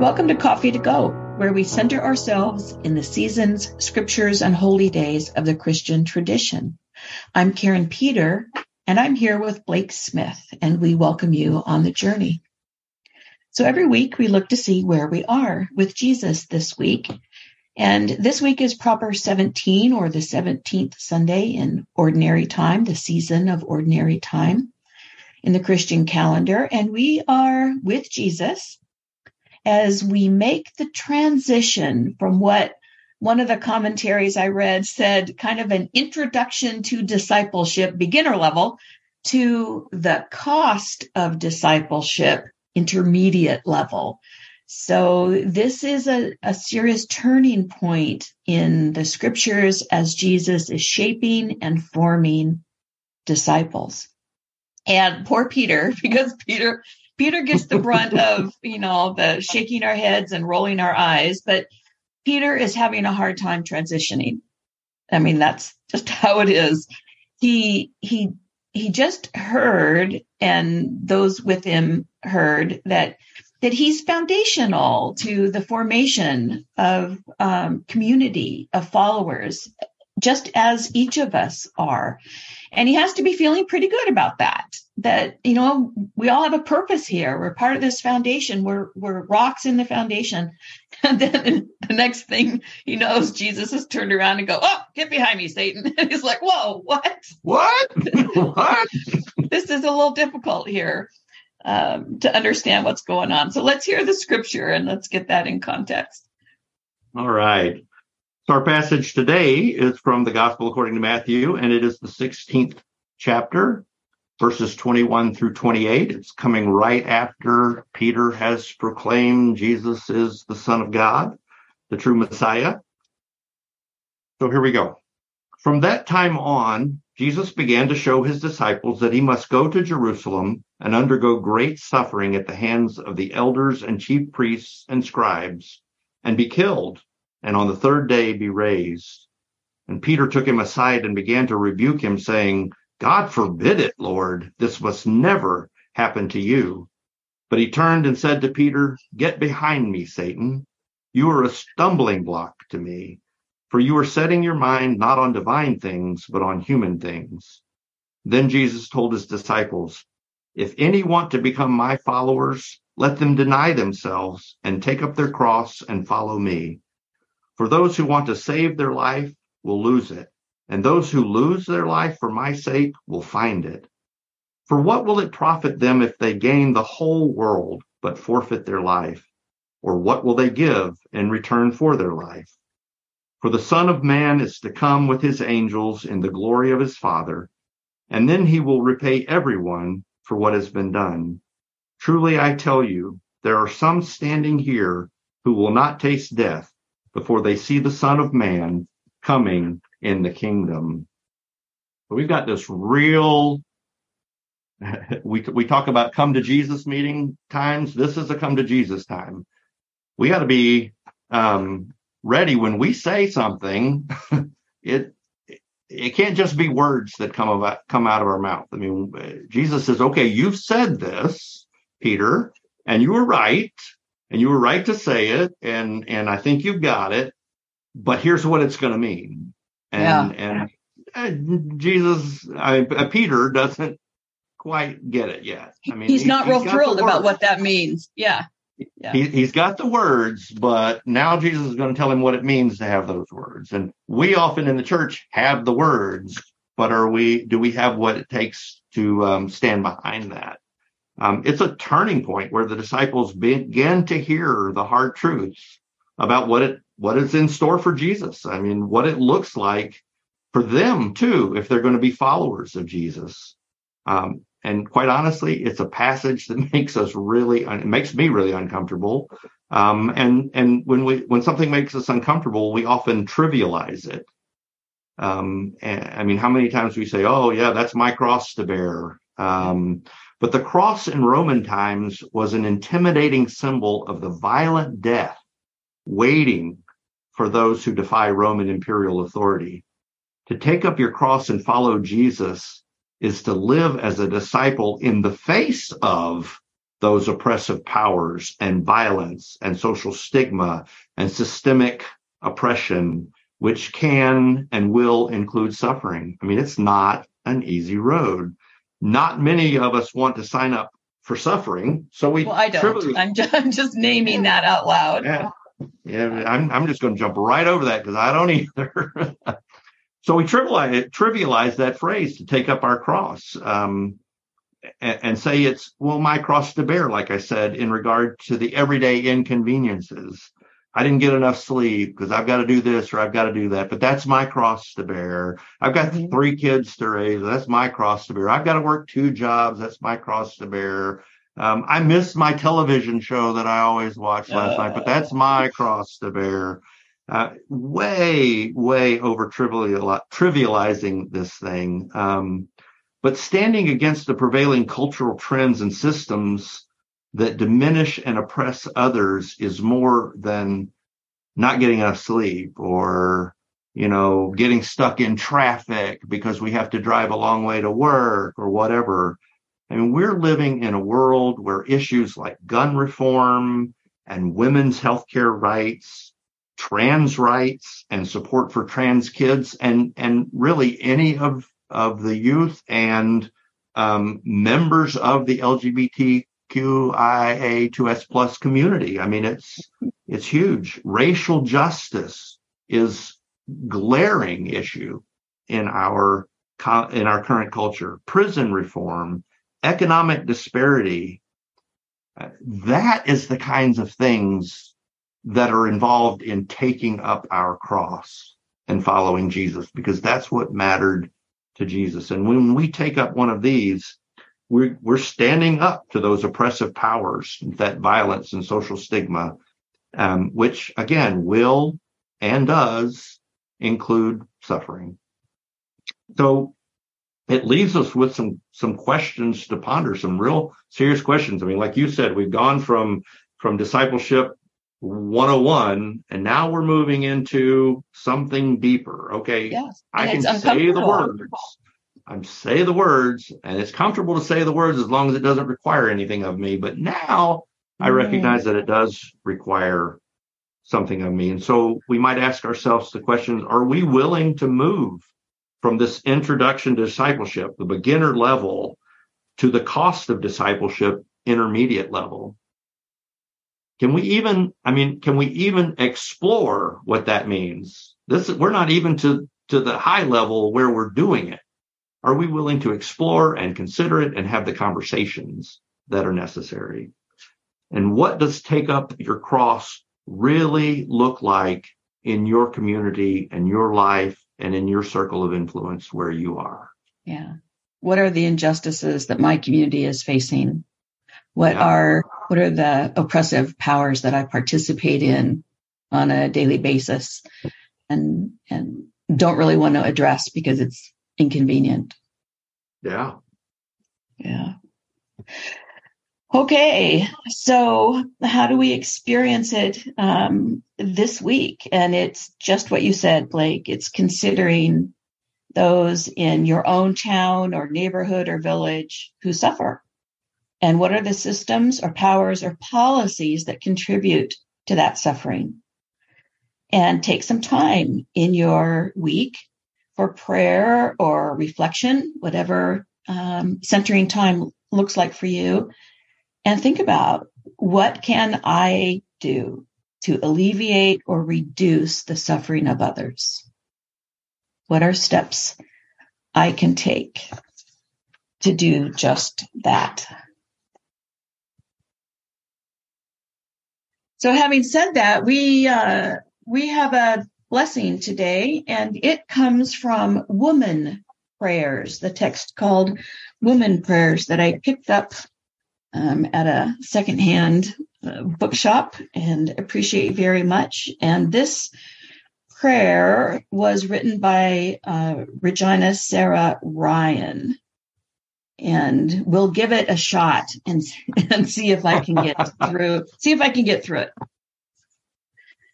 Welcome to Coffee to Go, where we center ourselves in the seasons, scriptures, and holy days of the Christian tradition. I'm Karin Peter, and I'm here with Blake Smith, and we welcome you on the journey. So every week we look to see where we are with Jesus this week. And this week is proper 17 or the 17th Sunday in ordinary time, the season of ordinary time in the Christian calendar. And we are with Jesus as we make the transition from what one of the commentaries I read said kind of an introduction to discipleship, beginner level, to the cost of discipleship, intermediate level. So this is a, a serious turning point in the scriptures as Jesus is shaping and forming disciples. And poor Peter, because Peter Peter gets the brunt of, you know, the shaking our heads and rolling our eyes, but Peter is having a hard time transitioning. I mean, that's just how it is. He, he, he just heard and those with him heard that that he's foundational to the formation of um, community of followers just as each of us are. And he has to be feeling pretty good about that. That, you know, we all have a purpose here. We're part of this foundation. We're, we're rocks in the foundation. And then the next thing he knows, Jesus has turned around and go, Oh, get behind me, Satan. And he's like, Whoa, what? What? what? this is a little difficult here um, to understand what's going on. So let's hear the scripture and let's get that in context. All right. So our passage today is from the Gospel according to Matthew, and it is the 16th chapter, verses 21 through 28. It's coming right after Peter has proclaimed Jesus is the Son of God, the true Messiah. So here we go. From that time on, Jesus began to show his disciples that he must go to Jerusalem and undergo great suffering at the hands of the elders and chief priests and scribes and be killed and on the third day be raised. And Peter took him aside and began to rebuke him, saying, God forbid it, Lord. This must never happen to you. But he turned and said to Peter, Get behind me, Satan. You are a stumbling block to me, for you are setting your mind not on divine things, but on human things. Then Jesus told his disciples, If any want to become my followers, let them deny themselves and take up their cross and follow me. For those who want to save their life will lose it, and those who lose their life for my sake will find it. For what will it profit them if they gain the whole world but forfeit their life? Or what will they give in return for their life? For the Son of Man is to come with his angels in the glory of his Father, and then he will repay everyone for what has been done. Truly I tell you, there are some standing here who will not taste death before they see the Son of Man coming in the kingdom. But we've got this real we we talk about come to Jesus meeting times. This is a come to Jesus time. We got to be um, ready when we say something. it it can't just be words that come about come out of our mouth. I mean, Jesus says, "Okay, you've said this, Peter, and you were right, and you were right to say it, and and I think you've got it. But here's what it's going to mean. And yeah. and uh, Jesus, I, uh, Peter doesn't quite get it yet. I mean, he's he, not real he's thrilled about what that means. Yeah. Yeah. He, he's got the words, but now Jesus is going to tell him what it means to have those words. And we often in the church have the words, but are we, do we have what it takes to um, stand behind that? Um, it's a turning point where the disciples begin to hear the hard truths about what it what is in store for Jesus. I mean, what it looks like for them too, if they're going to be followers of Jesus. Um, and quite honestly, it's a passage that makes us really, it makes me really uncomfortable. Um, and and when we when something makes us uncomfortable, we often trivialize it. Um, I mean, how many times we say, "Oh, yeah, that's my cross to bear." Um, but the cross in Roman times was an intimidating symbol of the violent death waiting for those who defy Roman imperial authority. To take up your cross and follow Jesus is to live as a disciple in the face of those oppressive powers and violence and social stigma and systemic oppression, which can and will include suffering. I mean, it's not an easy road. Not many of us want to sign up for suffering, so we. Well, I don't. I'm just, I'm just naming that out loud. Yeah, yeah. I'm I'm just going to jump right over that because I don't either. so we trivialize trivialize that phrase to take up our cross. Um, and, and say it's well my cross to bear like i said in regard to the everyday inconveniences I didn't get enough sleep because I've got to do this or I've got to do that. But that's my cross to bear. I've got mm-hmm. three kids to raise. That's my cross to bear. I've got to work two jobs. That's my cross to bear. Um, I missed my television show that I always watched last uh, night, but that's my cross to bear. Uh, way, way over trivializing this thing. Um, but standing against the prevailing cultural trends and systems that diminish and oppress others is more than not getting enough sleep or you know getting stuck in traffic because we have to drive a long way to work or whatever i mean we're living in a world where issues like gun reform and women's healthcare rights trans rights and support for trans kids and and really any of of the youth and um, members of the LGBTQIA2S plus community. I mean, it's it's huge. Racial justice is glaring issue in our in our current culture. Prison reform, economic disparity. That is the kinds of things that are involved in taking up our cross and following Jesus, because that's what mattered to Jesus. And when we take up one of these, we're, we're standing up to those oppressive powers, that violence and social stigma, um, which again will and does include suffering. So it leaves us with some some questions to ponder, some real serious questions. I mean, like you said, we've gone from from discipleship 101 and now we're moving into something deeper okay yes. i can say the words i'm say the words and it's comfortable to say the words as long as it doesn't require anything of me but now i mm. recognize that it does require something of me and so we might ask ourselves the questions are we willing to move from this introduction to discipleship the beginner level to the cost of discipleship intermediate level can we even, I mean, can we even explore what that means? This we're not even to, to the high level where we're doing it. Are we willing to explore and consider it and have the conversations that are necessary? And what does take up your cross really look like in your community and your life and in your circle of influence where you are? Yeah. What are the injustices that my community is facing? What yeah. are what are the oppressive powers that I participate in on a daily basis and and don't really want to address because it's inconvenient. Yeah. Yeah. Okay, so how do we experience it um, this week? And it's just what you said, Blake. It's considering those in your own town or neighborhood or village who suffer and what are the systems or powers or policies that contribute to that suffering? And take some time in your week for prayer or reflection, whatever um, centering time looks like for you, and think about what can I do to alleviate or reduce the suffering of others? What are steps I can take to do just that? So having said that, we uh, we have a blessing today, and it comes from Woman Prayers, the text called Woman Prayers that I picked up um, at a secondhand uh, bookshop and appreciate very much. And this prayer was written by uh, Regina Sara Ryan and we'll give it a shot and, and see if I can get through, see if I can get through it.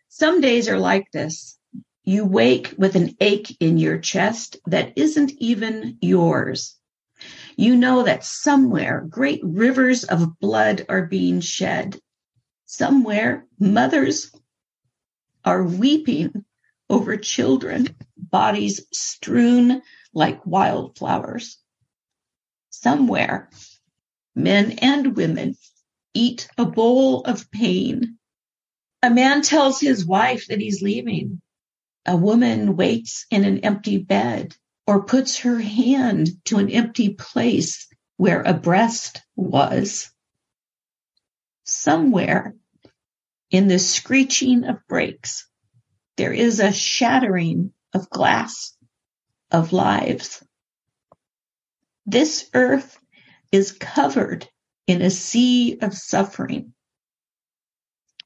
Some days are like this. You wake with an ache in your chest that isn't even yours. You know that somewhere great rivers of blood are being shed. Somewhere mothers are weeping over children, bodies strewn like wildflowers. Somewhere men and women eat a bowl of pain. A man tells his wife that he's leaving. A woman waits in an empty bed or puts her hand to an empty place where a breast was. Somewhere in the screeching of brakes, there is a shattering of glass of lives. This earth is covered in a sea of suffering.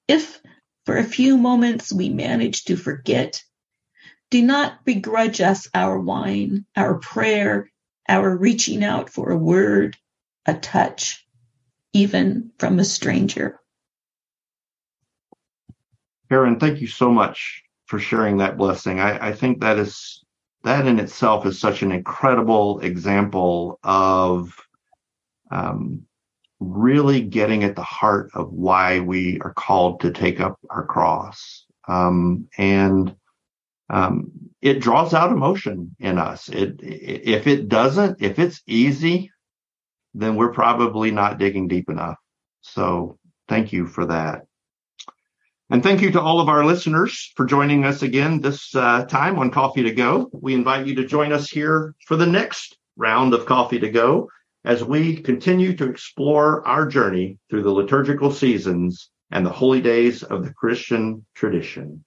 If for a few moments we manage to forget, do not begrudge us our wine, our prayer, our reaching out for a word, a touch, even from a stranger. Karin, thank you so much for sharing that blessing. I, I think that is that in itself is such an incredible example of um, really getting at the heart of why we are called to take up our cross. Um, and um, it draws out emotion in us. It, if it doesn't, if it's easy, then we're probably not digging deep enough. So thank you for that. And thank you to all of our listeners for joining us again this uh, time on Coffee to Go. We invite you to join us here for the next round of Coffee to Go as we continue to explore our journey through the liturgical seasons and the holy days of the Christian tradition.